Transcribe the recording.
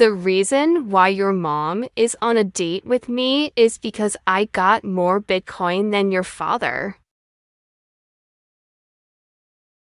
The reason why your mom is on a date with me is because I got more Bitcoin than your father.